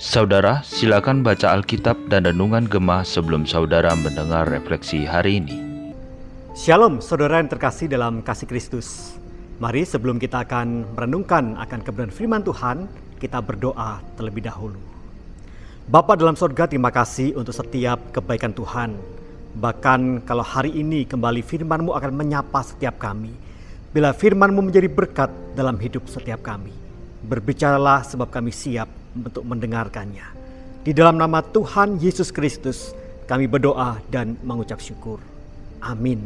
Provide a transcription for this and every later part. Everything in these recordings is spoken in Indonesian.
Saudara, silakan baca Alkitab dan Renungan Gemah sebelum saudara mendengar refleksi hari ini. Shalom saudara yang terkasih dalam kasih Kristus. Mari sebelum kita akan merenungkan akan kebenaran firman Tuhan, kita berdoa terlebih dahulu. Bapa dalam sorga terima kasih untuk setiap kebaikan Tuhan. Bahkan kalau hari ini kembali firman-Mu akan menyapa setiap kami. Bila firman-Mu menjadi berkat dalam hidup setiap kami. Berbicaralah sebab kami siap untuk mendengarkannya. Di dalam nama Tuhan Yesus Kristus kami berdoa dan mengucap syukur. Amin.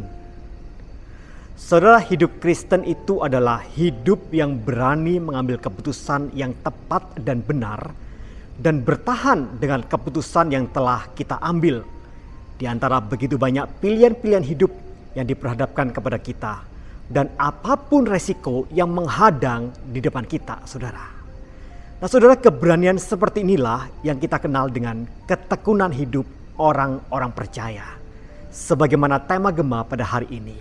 Saudara hidup Kristen itu adalah hidup yang berani mengambil keputusan yang tepat dan benar dan bertahan dengan keputusan yang telah kita ambil. Di antara begitu banyak pilihan-pilihan hidup yang diperhadapkan kepada kita dan apa pun resiko yang menghadang di depan kita, Saudara. Nah saudara keberanian seperti inilah yang kita kenal dengan ketekunan hidup orang-orang percaya. Sebagaimana tema Gema pada hari ini.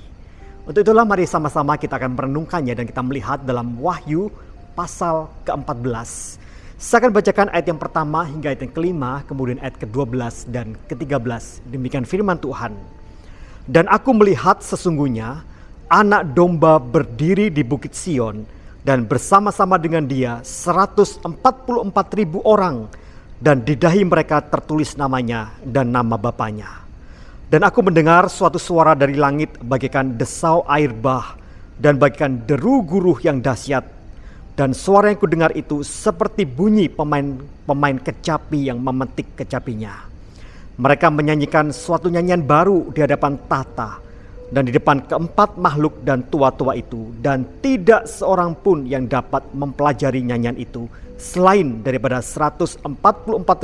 Untuk itulah mari sama-sama kita akan merenungkannya dan kita melihat dalam Wahyu pasal ke-14. Saya akan bacakan ayat yang pertama hingga ayat yang kelima, kemudian ayat ke-12 dan ke-13. Demikian firman Tuhan. Dan aku melihat sesungguhnya anak domba berdiri di bukit Sion dan bersama-sama dengan dia 144 ribu orang dan di dahi mereka tertulis namanya dan nama bapaknya. Dan aku mendengar suatu suara dari langit bagaikan desau air bah dan bagaikan deru guruh yang dahsyat. Dan suara yang kudengar itu seperti bunyi pemain-pemain kecapi yang memetik kecapinya. Mereka menyanyikan suatu nyanyian baru di hadapan tahta dan di depan keempat makhluk dan tua-tua itu dan tidak seorang pun yang dapat mempelajari nyanyian itu selain daripada 144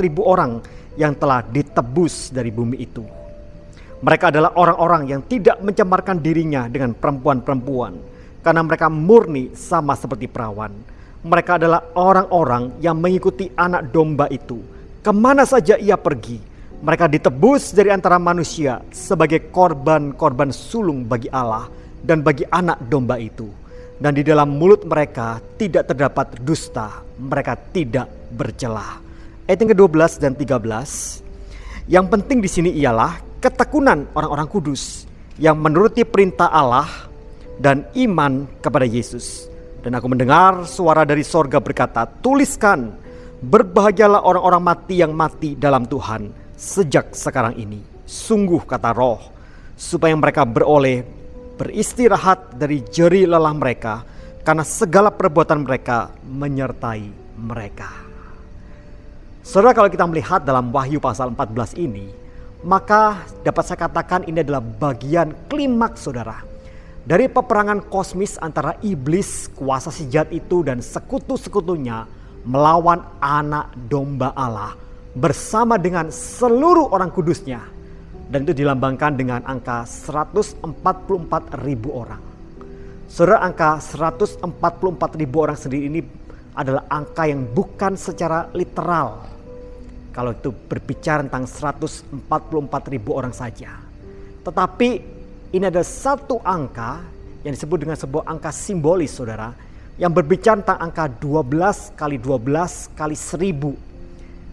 ribu orang yang telah ditebus dari bumi itu. Mereka adalah orang-orang yang tidak mencemarkan dirinya dengan perempuan-perempuan karena mereka murni sama seperti perawan. Mereka adalah orang-orang yang mengikuti anak domba itu ke mana saja ia pergi mereka ditebus dari antara manusia sebagai korban-korban sulung bagi Allah dan bagi anak domba itu. Dan di dalam mulut mereka tidak terdapat dusta, mereka tidak bercelah. Ayat yang ke-12 dan 13. Yang penting di sini ialah ketekunan orang-orang kudus yang menuruti perintah Allah dan iman kepada Yesus. Dan aku mendengar suara dari sorga berkata, tuliskan, berbahagialah orang-orang mati yang mati dalam Tuhan sejak sekarang ini. Sungguh kata roh, supaya mereka beroleh beristirahat dari jeri lelah mereka, karena segala perbuatan mereka menyertai mereka. Saudara kalau kita melihat dalam Wahyu pasal 14 ini, maka dapat saya katakan ini adalah bagian klimaks saudara. Dari peperangan kosmis antara iblis, kuasa si jahat itu dan sekutu-sekutunya melawan anak domba Allah bersama dengan seluruh orang kudusnya. Dan itu dilambangkan dengan angka 144 ribu orang. Saudara angka 144 ribu orang sendiri ini adalah angka yang bukan secara literal. Kalau itu berbicara tentang 144 ribu orang saja. Tetapi ini ada satu angka yang disebut dengan sebuah angka simbolis saudara. Yang berbicara tentang angka 12 kali 12 kali 1000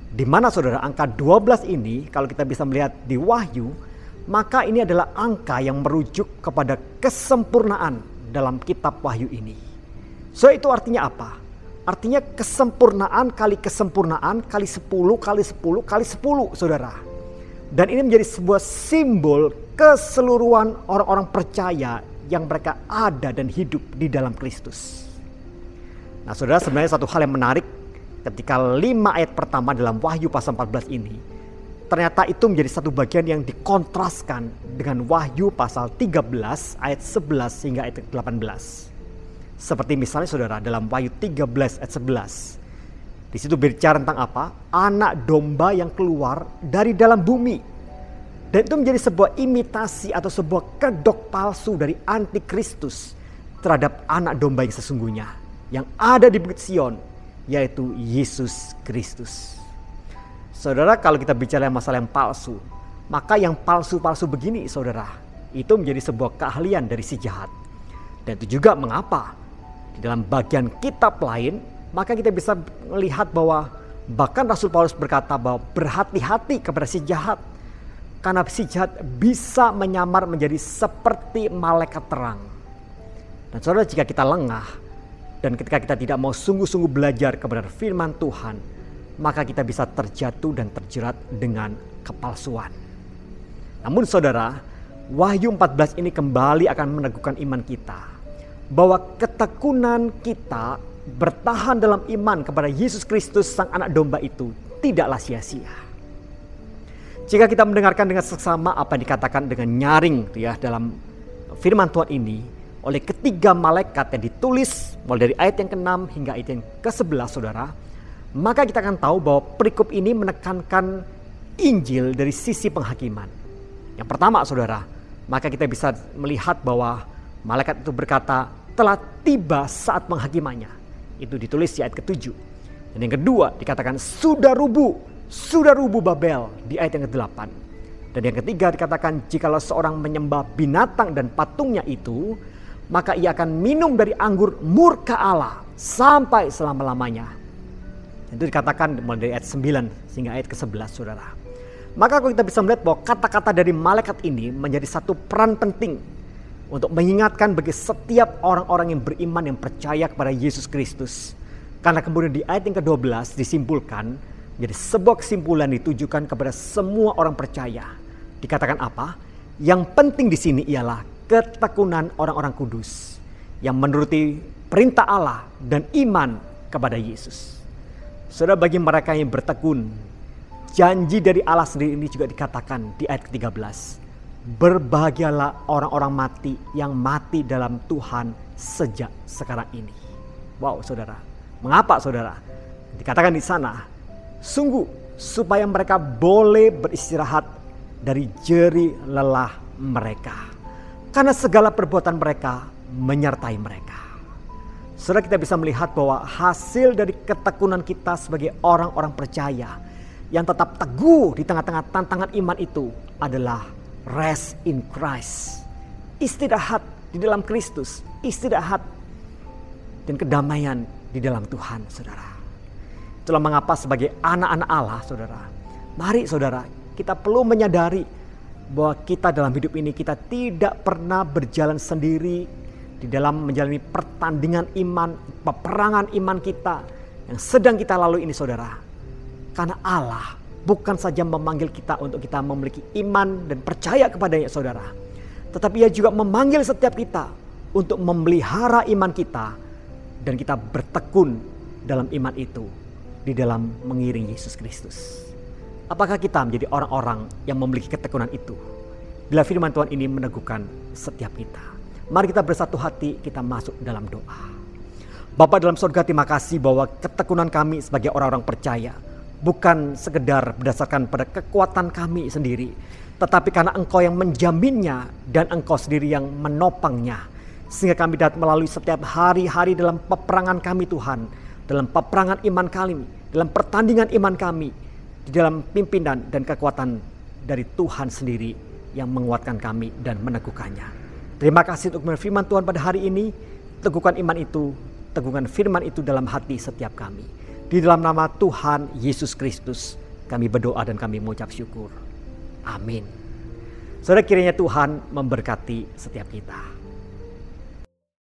di mana saudara angka 12 ini kalau kita bisa melihat di Wahyu, maka ini adalah angka yang merujuk kepada kesempurnaan dalam kitab Wahyu ini. So itu artinya apa? Artinya kesempurnaan kali kesempurnaan kali 10 kali 10 kali 10 saudara. Dan ini menjadi sebuah simbol keseluruhan orang-orang percaya yang mereka ada dan hidup di dalam Kristus. Nah saudara sebenarnya satu hal yang menarik ketika lima ayat pertama dalam Wahyu pasal 14 ini ternyata itu menjadi satu bagian yang dikontraskan dengan Wahyu pasal 13 ayat 11 hingga ayat 18. Seperti misalnya saudara dalam Wahyu 13 ayat 11. Di situ berbicara tentang apa? Anak domba yang keluar dari dalam bumi. Dan itu menjadi sebuah imitasi atau sebuah kedok palsu dari antikristus terhadap anak domba yang sesungguhnya. Yang ada di Bukit Sion yaitu Yesus Kristus. Saudara, kalau kita bicara masalah yang palsu, maka yang palsu-palsu begini, saudara, itu menjadi sebuah keahlian dari si jahat. Dan itu juga mengapa di dalam bagian kitab lain, maka kita bisa melihat bahwa bahkan Rasul Paulus berkata bahwa berhati-hati kepada si jahat. Karena si jahat bisa menyamar menjadi seperti malaikat terang. Dan saudara jika kita lengah dan ketika kita tidak mau sungguh-sungguh belajar kepada firman Tuhan, maka kita bisa terjatuh dan terjerat dengan kepalsuan. Namun saudara, Wahyu 14 ini kembali akan meneguhkan iman kita bahwa ketekunan kita bertahan dalam iman kepada Yesus Kristus sang anak domba itu tidaklah sia-sia. Jika kita mendengarkan dengan seksama apa yang dikatakan dengan nyaring ya dalam firman Tuhan ini oleh ketiga malaikat yang ditulis mulai dari ayat yang ke-6 hingga ayat yang ke-11 Saudara, maka kita akan tahu bahwa perikop ini menekankan Injil dari sisi penghakiman. Yang pertama Saudara, maka kita bisa melihat bahwa malaikat itu berkata telah tiba saat penghakimannya. Itu ditulis di ayat ketujuh. Dan yang kedua dikatakan sudah rubuh, sudah rubuh Babel di ayat yang ke-8. Dan yang ketiga dikatakan jikalau seorang menyembah binatang dan patungnya itu, maka ia akan minum dari anggur murka Allah sampai selama-lamanya. Itu dikatakan mulai dari ayat 9 sehingga ayat ke-11 saudara. Maka kalau kita bisa melihat bahwa kata-kata dari malaikat ini menjadi satu peran penting untuk mengingatkan bagi setiap orang-orang yang beriman yang percaya kepada Yesus Kristus. Karena kemudian di ayat yang ke-12 disimpulkan jadi sebuah kesimpulan ditujukan kepada semua orang percaya. Dikatakan apa? Yang penting di sini ialah ketekunan orang-orang kudus yang menuruti perintah Allah dan iman kepada Yesus. Saudara bagi mereka yang bertekun Janji dari Allah sendiri ini juga dikatakan di ayat ke-13. Berbahagialah orang-orang mati yang mati dalam Tuhan sejak sekarang ini. Wow, saudara. Mengapa, saudara? Dikatakan di sana, sungguh supaya mereka boleh beristirahat dari jeri lelah mereka. Karena segala perbuatan mereka menyertai mereka. Saudara kita bisa melihat bahwa hasil dari ketekunan kita sebagai orang-orang percaya yang tetap teguh di tengah-tengah tantangan iman itu adalah rest in Christ. Istirahat di dalam Kristus, istirahat dan kedamaian di dalam Tuhan, saudara. Itulah mengapa sebagai anak-anak Allah, saudara, mari saudara, kita perlu menyadari bahwa kita dalam hidup ini kita tidak pernah berjalan sendiri di dalam menjalani pertandingan iman, peperangan iman kita yang sedang kita lalui ini saudara karena Allah bukan saja memanggil kita untuk kita memiliki iman dan percaya kepadanya saudara. Tetapi ia juga memanggil setiap kita untuk memelihara iman kita. Dan kita bertekun dalam iman itu di dalam mengiring Yesus Kristus. Apakah kita menjadi orang-orang yang memiliki ketekunan itu? Bila firman Tuhan ini meneguhkan setiap kita. Mari kita bersatu hati, kita masuk dalam doa. Bapak dalam surga terima kasih bahwa ketekunan kami sebagai orang-orang percaya bukan sekedar berdasarkan pada kekuatan kami sendiri, tetapi karena Engkau yang menjaminnya dan Engkau sendiri yang menopangnya. Sehingga kami dapat melalui setiap hari-hari dalam peperangan kami Tuhan, dalam peperangan iman kami, dalam pertandingan iman kami, di dalam pimpinan dan kekuatan dari Tuhan sendiri yang menguatkan kami dan meneguhkannya. Terima kasih untuk firman Tuhan pada hari ini. Teguhkan iman itu, teguhkan firman itu dalam hati setiap kami. Di dalam nama Tuhan Yesus Kristus kami berdoa dan kami mengucap syukur. Amin. Saudara kiranya Tuhan memberkati setiap kita.